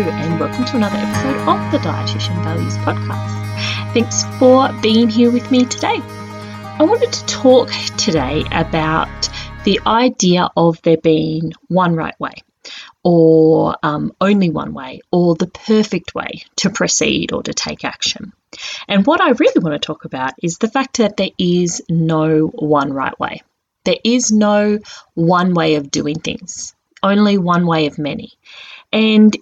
And welcome to another episode of the Dietitian Values Podcast. Thanks for being here with me today. I wanted to talk today about the idea of there being one right way, or um, only one way, or the perfect way to proceed or to take action. And what I really want to talk about is the fact that there is no one right way. There is no one way of doing things, only one way of many. And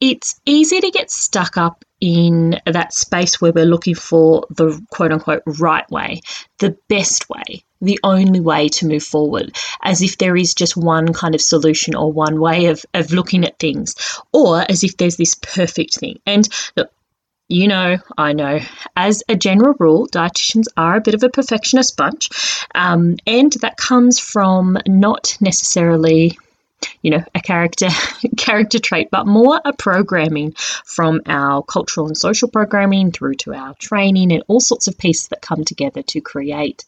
it's easy to get stuck up in that space where we're looking for the quote unquote right way, the best way, the only way to move forward, as if there is just one kind of solution or one way of, of looking at things, or as if there's this perfect thing. And look, you know, I know, as a general rule, dietitians are a bit of a perfectionist bunch, um, and that comes from not necessarily you know, a character character trait, but more a programming from our cultural and social programming through to our training and all sorts of pieces that come together to create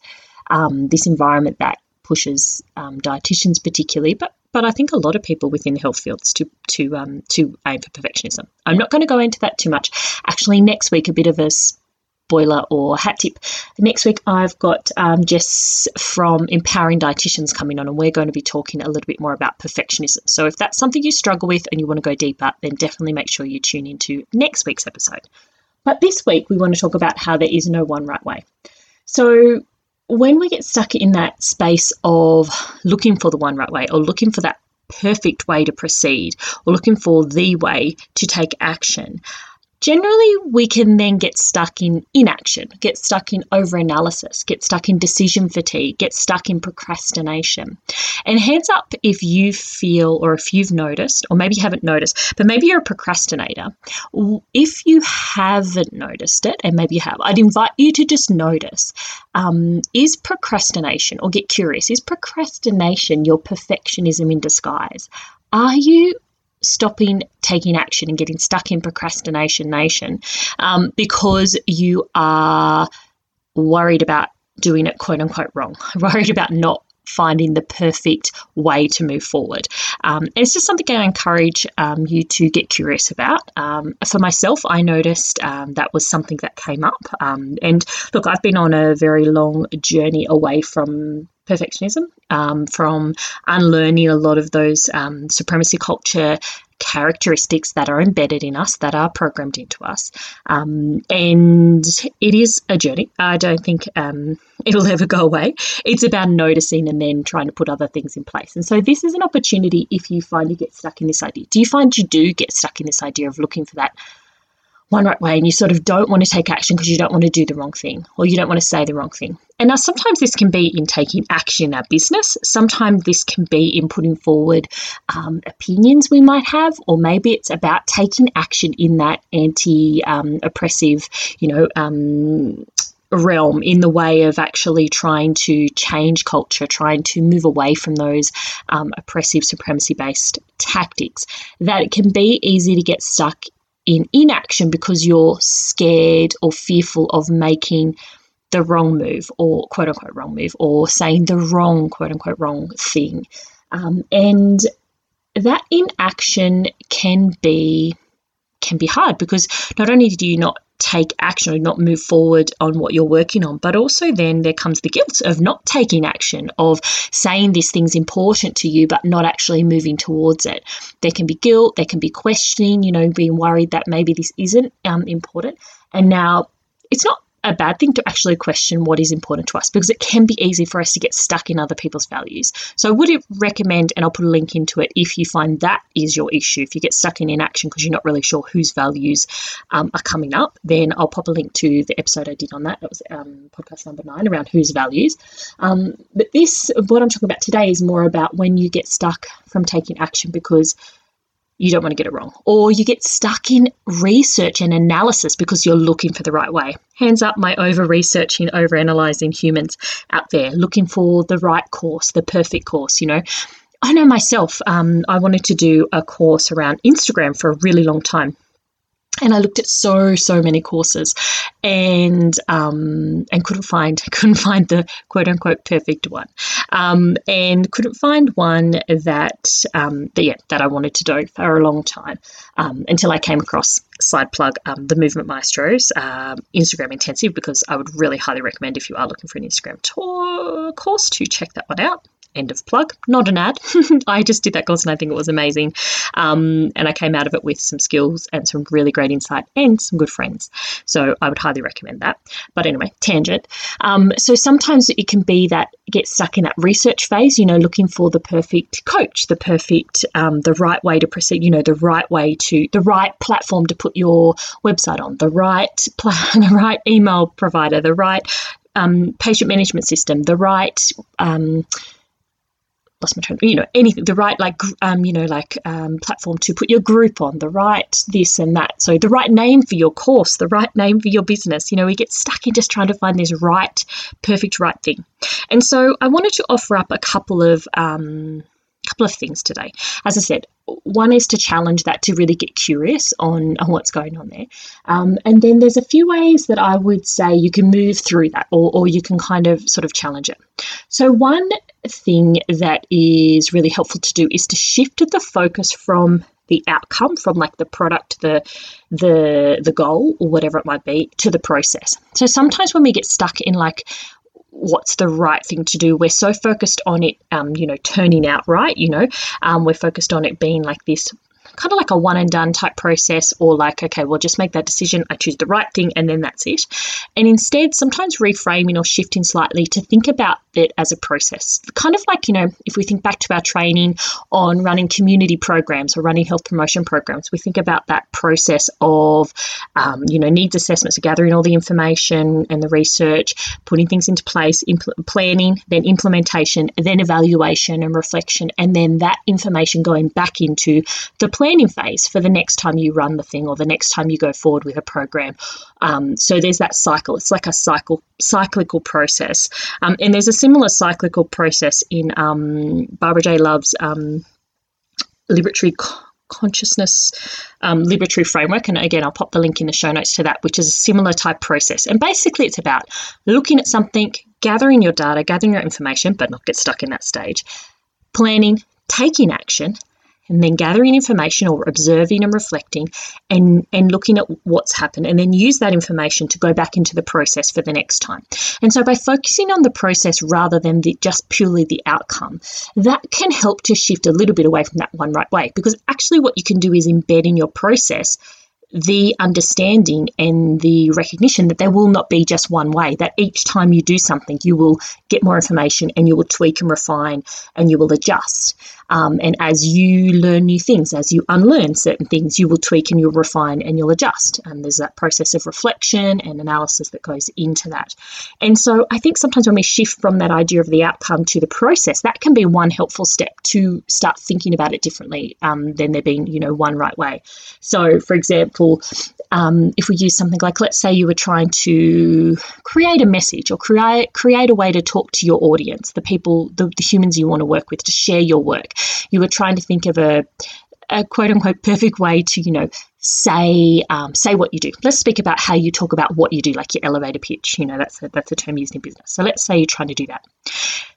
um, this environment that pushes um, dietitians particularly, but but I think a lot of people within the health fields to to um, to aim for perfectionism. I'm not going to go into that too much. Actually, next week a bit of a boiler or hat tip. Next week, I've got um, Jess from Empowering Dietitians coming on, and we're going to be talking a little bit more about perfectionism. So, if that's something you struggle with and you want to go deeper, then definitely make sure you tune into next week's episode. But this week, we want to talk about how there is no one right way. So, when we get stuck in that space of looking for the one right way or looking for that perfect way to proceed or looking for the way to take action, generally we can then get stuck in inaction, get stuck in overanalysis, get stuck in decision fatigue, get stuck in procrastination. And hands up if you feel or if you've noticed, or maybe you haven't noticed, but maybe you're a procrastinator. If you haven't noticed it, and maybe you have, I'd invite you to just notice um, is procrastination, or get curious, is procrastination your perfectionism in disguise? Are you stopping taking action and getting stuck in procrastination nation um, because you are worried about doing it quote unquote wrong, worried about not finding the perfect way to move forward. Um, it's just something I encourage um, you to get curious about. Um, for myself, I noticed um, that was something that came up. Um, and look, I've been on a very long journey away from perfectionism, um, from unlearning a lot of those um, supremacy culture characteristics that are embedded in us, that are programmed into us. Um, and it is a journey. I don't think um, it'll ever go away. It's about noticing and then trying to put other things in place. And so, this is an opportunity if you find you get stuck in this idea. Do you find you do get stuck in this idea of looking for that? One right way and you sort of don't want to take action because you don't want to do the wrong thing or you don't want to say the wrong thing. And now sometimes this can be in taking action in our business. Sometimes this can be in putting forward um, opinions we might have, or maybe it's about taking action in that anti-oppressive, um, you know, um, realm in the way of actually trying to change culture, trying to move away from those um, oppressive, supremacy based tactics, that it can be easy to get stuck in inaction because you're scared or fearful of making the wrong move or quote unquote wrong move or saying the wrong quote unquote wrong thing. Um, and that inaction can be can be hard because not only do you not take action or not move forward on what you're working on. But also, then there comes the guilt of not taking action, of saying this thing's important to you, but not actually moving towards it. There can be guilt, there can be questioning, you know, being worried that maybe this isn't um, important. And now it's not a bad thing to actually question what is important to us because it can be easy for us to get stuck in other people's values. So I would recommend, and I'll put a link into it if you find that is your issue, if you get stuck in inaction because you're not really sure whose values um, are coming up, then I'll pop a link to the episode I did on that. That was um, podcast number nine around whose values. Um, but this, what I'm talking about today, is more about when you get stuck from taking action because you don't want to get it wrong. Or you get stuck in research and analysis because you're looking for the right way. Hands up, my over researching, over analyzing humans out there, looking for the right course, the perfect course, you know. I know myself, um, I wanted to do a course around Instagram for a really long time and I looked at so so many courses, and um, and couldn't find couldn't find the quote unquote perfect one, um, and couldn't find one that um, that, yeah that I wanted to do for a long time um, until I came across side plug um, the Movement Maestros um, Instagram Intensive because I would really highly recommend if you are looking for an Instagram tour course to check that one out end of plug, not an ad. I just did that course and I think it was amazing. Um, and I came out of it with some skills and some really great insight and some good friends. So I would highly recommend that. But anyway, tangent. Um, so sometimes it can be that get stuck in that research phase, you know, looking for the perfect coach, the perfect, um, the right way to proceed, you know, the right way to, the right platform to put your website on, the right, plan, the right email provider, the right um, patient management system, the right um, lost my train. You know, anything, the right like um, you know, like um, platform to put your group on, the right this and that. So the right name for your course, the right name for your business. You know, we get stuck in just trying to find this right, perfect, right thing. And so I wanted to offer up a couple of um, couple of things today. As I said, one is to challenge that to really get curious on, on what's going on there. Um, and then there's a few ways that I would say you can move through that or, or you can kind of sort of challenge it. So, one thing that is really helpful to do is to shift the focus from the outcome from like the product the the the goal or whatever it might be to the process so sometimes when we get stuck in like what's the right thing to do. We're so focused on it, um, you know, turning out right. You know, um, we're focused on it being like this kind of like a one and done type process, or like, okay, well, just make that decision. I choose the right thing, and then that's it. And instead, sometimes reframing or shifting slightly to think about it as a process. Kind of like, you know, if we think back to our training on running community programs or running health promotion programs, we think about that process of, um, you know, needs assessments, so gathering all the information and the research, putting things into place, impl- planning, then implementation, then evaluation and reflection, and then that information going back into the planning phase for the next time you run the thing or the next time you go forward with a program. Um, so there's that cycle. It's like a cycle, cyclical process. Um, and there's a similar cyclical process in um, Barbara J. Love's um, liberatory consciousness um, liberatory framework. And again, I'll pop the link in the show notes to that, which is a similar type process. And basically, it's about looking at something, gathering your data, gathering your information, but not get stuck in that stage, planning, taking action, and then gathering information or observing and reflecting and, and looking at what's happened and then use that information to go back into the process for the next time. And so by focusing on the process rather than the, just purely the outcome, that can help to shift a little bit away from that one right way because actually what you can do is embed in your process the understanding and the recognition that there will not be just one way, that each time you do something, you will get more information and you will tweak and refine and you will adjust. Um, and as you learn new things, as you unlearn certain things, you will tweak and you'll refine and you'll adjust. And there's that process of reflection and analysis that goes into that. And so I think sometimes when we shift from that idea of the outcome to the process, that can be one helpful step to start thinking about it differently um, than there being, you know, one right way. So, for example, um, if we use something like, let's say you were trying to create a message or create create a way to talk to your audience, the people, the, the humans you want to work with, to share your work. You were trying to think of a a quote unquote perfect way to you know say um, say what you do. Let's speak about how you talk about what you do, like your elevator pitch. You know that's a, that's a term used in business. So let's say you're trying to do that.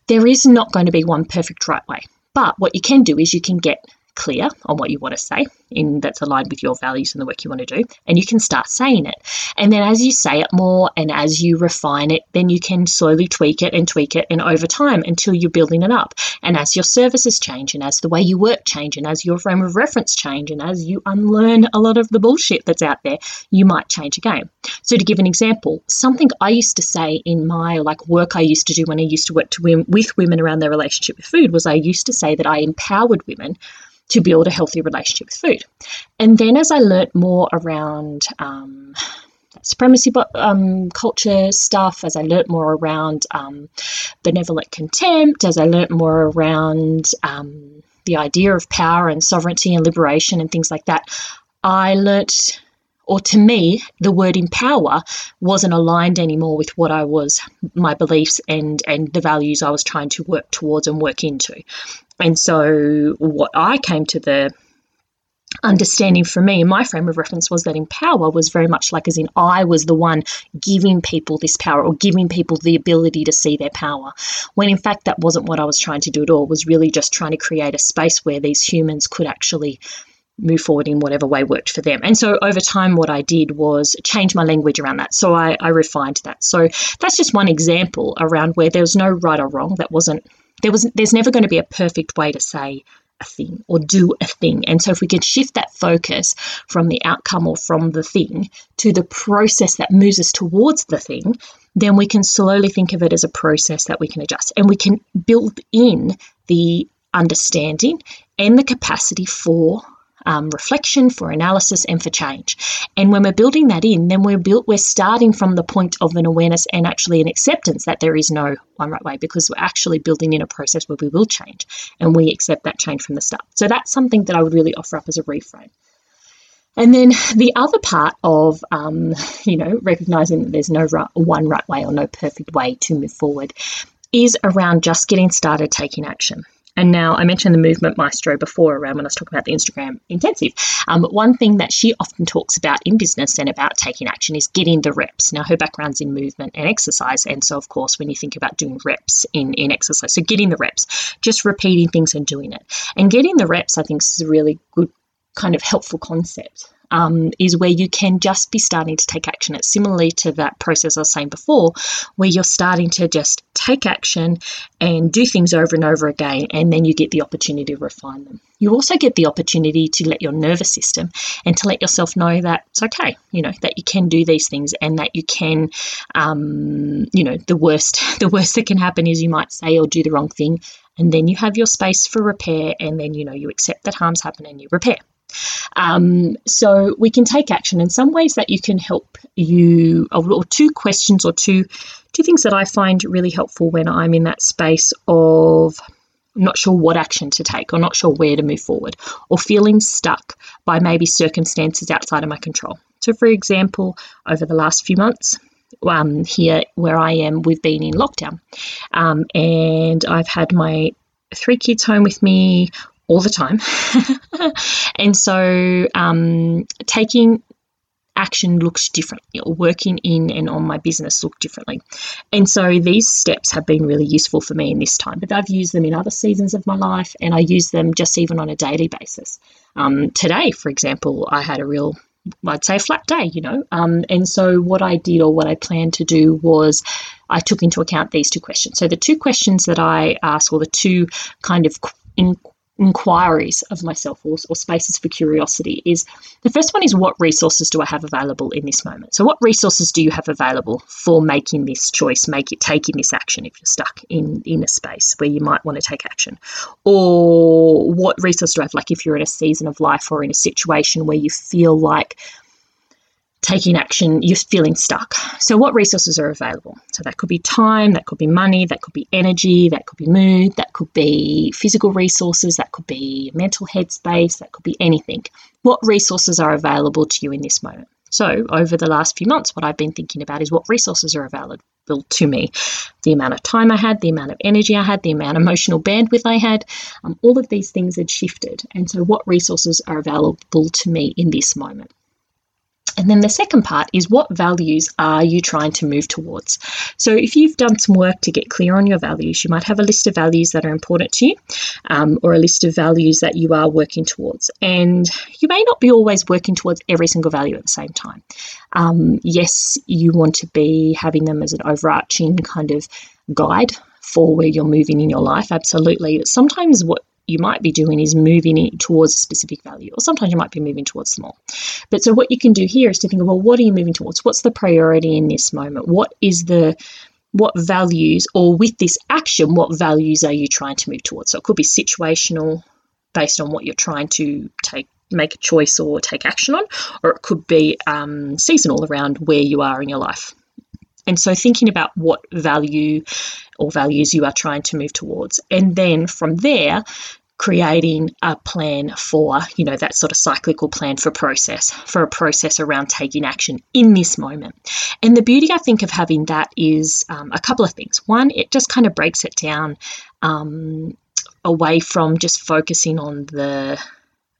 There is not going to be one perfect right way, but what you can do is you can get clear on what you want to say in that's aligned with your values and the work you want to do and you can start saying it. And then as you say it more and as you refine it then you can slowly tweak it and tweak it and over time until you're building it up. And as your services change and as the way you work change and as your frame of reference change and as you unlearn a lot of the bullshit that's out there you might change again. So to give an example something i used to say in my like work i used to do when i used to work to, with women around their relationship with food was i used to say that i empowered women to build a healthy relationship with food. And then as I learnt more around um, supremacy um, culture stuff, as I learnt more around um, benevolent contempt, as I learnt more around um, the idea of power and sovereignty and liberation and things like that, I learnt or to me, the word empower wasn't aligned anymore with what I was, my beliefs and, and the values I was trying to work towards and work into. And so, what I came to the understanding for me, my frame of reference was that empower was very much like as in I was the one giving people this power or giving people the ability to see their power. When in fact, that wasn't what I was trying to do at all, it was really just trying to create a space where these humans could actually move forward in whatever way worked for them. And so over time, what I did was change my language around that. So I, I refined that. So that's just one example around where there was no right or wrong. That wasn't there was there's never going to be a perfect way to say a thing or do a thing. And so if we can shift that focus from the outcome or from the thing to the process that moves us towards the thing, then we can slowly think of it as a process that we can adjust and we can build in the understanding and the capacity for um, reflection, for analysis, and for change. And when we're building that in, then we're built, we're starting from the point of an awareness and actually an acceptance that there is no one right way because we're actually building in a process where we will change and we accept that change from the start. So that's something that I would really offer up as a reframe. And then the other part of, um, you know, recognizing that there's no right, one right way or no perfect way to move forward is around just getting started taking action. And now I mentioned the movement maestro before around when I was talking about the Instagram intensive. Um, but one thing that she often talks about in business and about taking action is getting the reps. Now her background's in movement and exercise, and so of course when you think about doing reps in in exercise, so getting the reps, just repeating things and doing it, and getting the reps, I think is a really good kind of helpful concept um, is where you can just be starting to take action. It's similarly to that process I was saying before, where you're starting to just take action and do things over and over again, and then you get the opportunity to refine them. You also get the opportunity to let your nervous system and to let yourself know that it's okay, you know, that you can do these things and that you can, um, you know, the worst, the worst that can happen is you might say or do the wrong thing, and then you have your space for repair, and then you know you accept that harm's happened and you repair. Um, so we can take action in some ways that you can help you, or, two questions or two two things that I find really helpful when I'm in that space of not sure what action to take or not sure where to move forward or feeling stuck by maybe circumstances outside of my control. So, for example, over the last few months, um, here where I am, we've been in lockdown um, and I've had my three kids home with me all the time. and so um, taking action looks different, or working in and on my business look differently. And so these steps have been really useful for me in this time, but I've used them in other seasons of my life and I use them just even on a daily basis. Um, today, for example, I had a real I'd say a flat day, you know. Um, and so what I did or what I planned to do was I took into account these two questions. So the two questions that I asked, or the two kind of in, inquiries of myself or, or, spaces for curiosity is the first one is what resources do I have available in this moment? So, what resources do you have available for making this choice, make it taking this action if you're stuck in, in a space where you might want to take action? Or what resources do I have, like if you're in a season of life or in a situation where you feel like taking action, you're feeling stuck. So, what resources are available? So, that could be time, that could be money, that could be energy, that could be mood, that could be physical resources, that could be mental headspace, that could be anything. What resources are available to you in this moment? So, over the last few months, what I've been thinking about is what resources are available to me. The amount of time I had, the amount of energy I had, the amount of emotional bandwidth I had, um, all of these things had shifted. And so, what resources are available to me in this moment? And then the second part is what values are you trying to move towards? So, if you've done some work to get clear on your values, you might have a list of values that are important to you um, or a list of values that you are working towards. And you may not be always working towards every single value at the same time. Um, yes, you want to be having them as an overarching kind of guide for where you're moving in your life, absolutely. But sometimes what you might be doing is moving it towards a specific value, or sometimes you might be moving towards small. But so what you can do here is to think of, well, what are you moving towards? What's the priority in this moment? What is the what values, or with this action, what values are you trying to move towards? So it could be situational, based on what you're trying to take make a choice or take action on, or it could be um, seasonal around where you are in your life. And so thinking about what value or values you are trying to move towards. And then from there, creating a plan for, you know, that sort of cyclical plan for process, for a process around taking action in this moment. And the beauty, I think, of having that is um, a couple of things. One, it just kind of breaks it down um, away from just focusing on the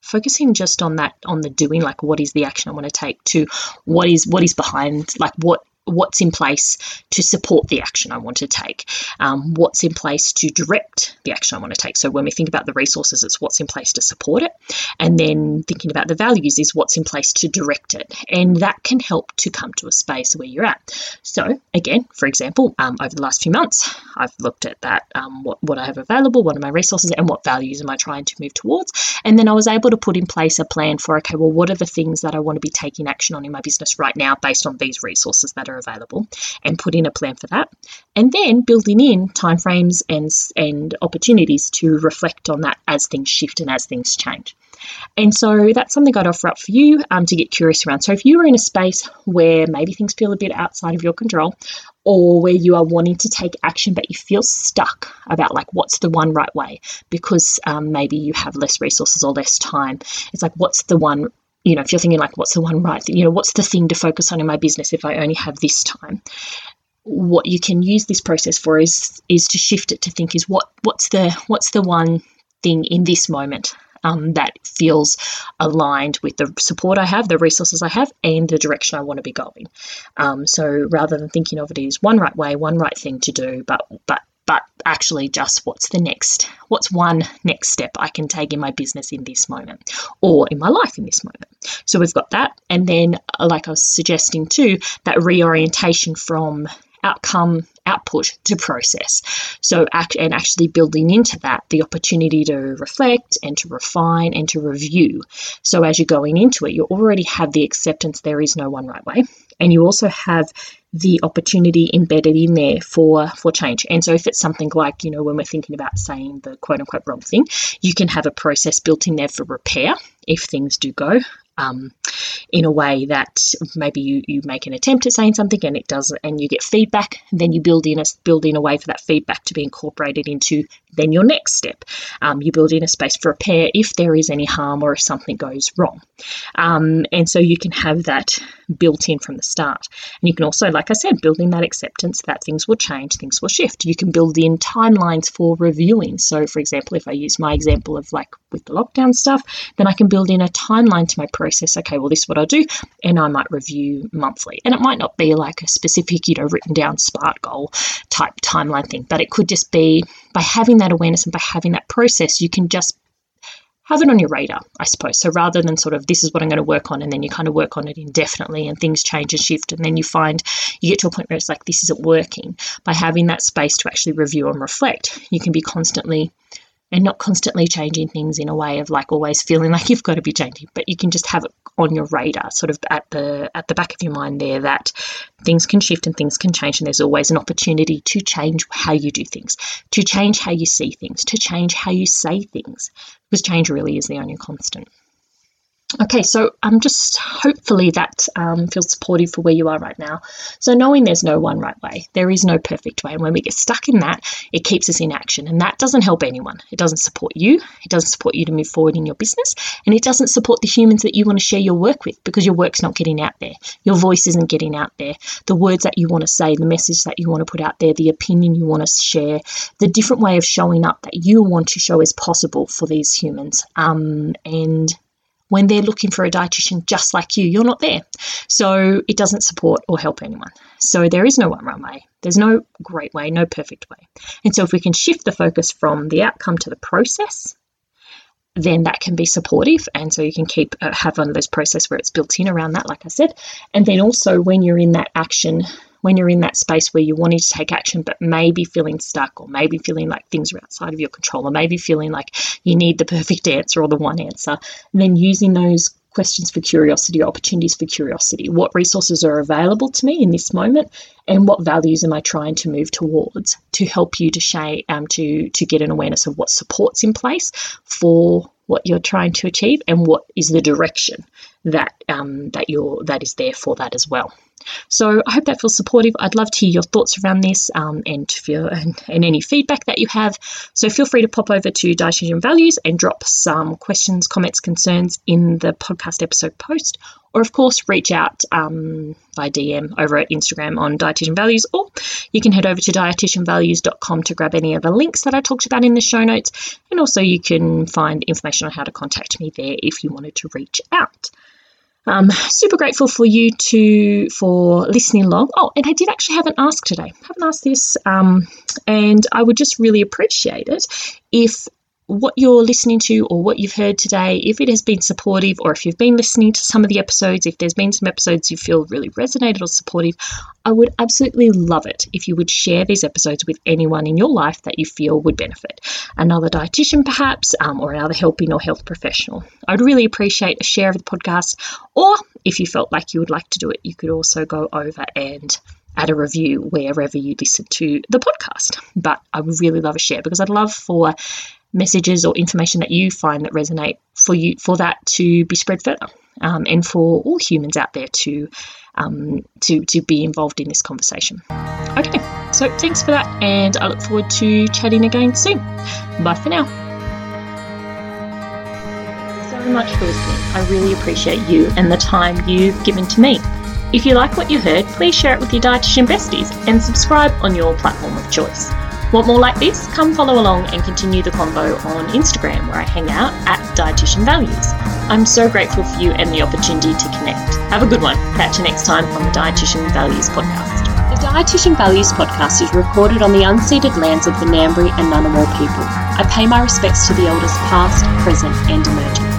focusing just on that on the doing like what is the action i want to take to what is what is behind like what what's in place to support the action I want to take, um, what's in place to direct the action I want to take. So when we think about the resources, it's what's in place to support it, and then thinking about the values is what's in place to direct it, and that can help to come to a space where you're at. So again, for example, um, over the last few months, I've looked at that um, what what I have available, what are my resources, and what values am I trying to move towards, and then I was able to put in place a plan for okay, well, what are the things that I want to be taking action on in my business right now based on these resources that are available and put in a plan for that. And then building in timeframes and, and opportunities to reflect on that as things shift and as things change. And so that's something I'd offer up for you um, to get curious around. So if you are in a space where maybe things feel a bit outside of your control, or where you are wanting to take action but you feel stuck about like what's the one right way because um, maybe you have less resources or less time it's like what's the one you know, if you're thinking like, what's the one right thing, you know, what's the thing to focus on in my business if I only have this time? What you can use this process for is is to shift it to think is what what's the what's the one thing in this moment um, that feels aligned with the support I have, the resources I have, and the direction I want to be going. Um, so rather than thinking of it as one right way, one right thing to do, but but but actually just what's the next what's one next step I can take in my business in this moment or in my life in this moment. So we've got that and then uh, like I was suggesting too that reorientation from outcome output to process. So, and actually building into that the opportunity to reflect and to refine and to review. So, as you're going into it, you already have the acceptance there is no one right way, and you also have the opportunity embedded in there for for change. And so if it's something like, you know, when we're thinking about saying the quote unquote wrong thing, you can have a process built in there for repair if things do go um, in a way that maybe you, you make an attempt at saying something and it does and you get feedback then you build in a build in a way for that feedback to be incorporated into then your next step. Um, you build in a space for repair if there is any harm or if something goes wrong. Um, and so you can have that built in from the start. And you can also like i said build in that acceptance that things will change things will shift. You can build in timelines for reviewing. So for example if i use my example of like with the lockdown stuff then i can build in a timeline to my process okay well this is what I'll do and i might review monthly and it might not be like a specific you know written down smart goal type timeline thing but it could just be by having that awareness and by having that process you can just have it on your radar, I suppose. So rather than sort of this is what I'm going to work on, and then you kind of work on it indefinitely, and things change and shift, and then you find you get to a point where it's like this isn't working. By having that space to actually review and reflect, you can be constantly and not constantly changing things in a way of like always feeling like you've got to be changing but you can just have it on your radar sort of at the at the back of your mind there that things can shift and things can change and there's always an opportunity to change how you do things to change how you see things to change how you say things because change really is the only constant Okay, so I'm um, just hopefully that um, feels supportive for where you are right now. So, knowing there's no one right way, there is no perfect way. And when we get stuck in that, it keeps us in action. And that doesn't help anyone. It doesn't support you. It doesn't support you to move forward in your business. And it doesn't support the humans that you want to share your work with because your work's not getting out there. Your voice isn't getting out there. The words that you want to say, the message that you want to put out there, the opinion you want to share, the different way of showing up that you want to show is possible for these humans. Um, and when they're looking for a dietitian just like you, you're not there. So it doesn't support or help anyone. So there is no one run way. There's no great way, no perfect way. And so if we can shift the focus from the outcome to the process, then that can be supportive. And so you can keep uh, have one of those process where it's built in around that, like I said. And then also when you're in that action when you're in that space where you're wanting to take action, but maybe feeling stuck, or maybe feeling like things are outside of your control, or maybe feeling like you need the perfect answer or the one answer, then using those questions for curiosity, opportunities for curiosity. What resources are available to me in this moment, and what values am I trying to move towards to help you to share, um, to to get an awareness of what supports in place for what you're trying to achieve, and what is the direction that um, that you're that is there for that as well. So I hope that feels supportive. I'd love to hear your thoughts around this um, and, feel, and, and any feedback that you have. So feel free to pop over to Dietitian Values and drop some questions, comments, concerns in the podcast episode post. Or, of course, reach out um, by DM over at Instagram on Dietitian Values, or you can head over to dietitianvalues.com to grab any of the links that I talked about in the show notes. And also, you can find information on how to contact me there if you wanted to reach out. Um, super grateful for you to for listening along. Oh, and I did actually have an ask today. I haven't asked this, um, and I would just really appreciate it if what you're listening to or what you've heard today, if it has been supportive, or if you've been listening to some of the episodes, if there's been some episodes you feel really resonated or supportive, I would absolutely love it if you would share these episodes with anyone in your life that you feel would benefit. Another dietitian, perhaps, um, or another helping or health professional. I'd really appreciate a share of the podcast, or if you felt like you would like to do it, you could also go over and add a review wherever you listen to the podcast. But I would really love a share because I'd love for messages or information that you find that resonate for you for that to be spread further um, and for all humans out there to um, to to be involved in this conversation. Okay, so thanks for that, and I look forward to chatting again soon. Bye for now. So much for listening. I really appreciate you and the time you've given to me. If you like what you heard, please share it with your dietitian besties and subscribe on your platform of choice. Want more like this? Come follow along and continue the convo on Instagram where I hang out at Dietitian Values. I'm so grateful for you and the opportunity to connect. Have a good one. Catch you next time on the Dietitian Values podcast. The Dietitian Values podcast is recorded on the unceded lands of the Ngambri and Ngunnawal people. I pay my respects to the elders past, present and emerging.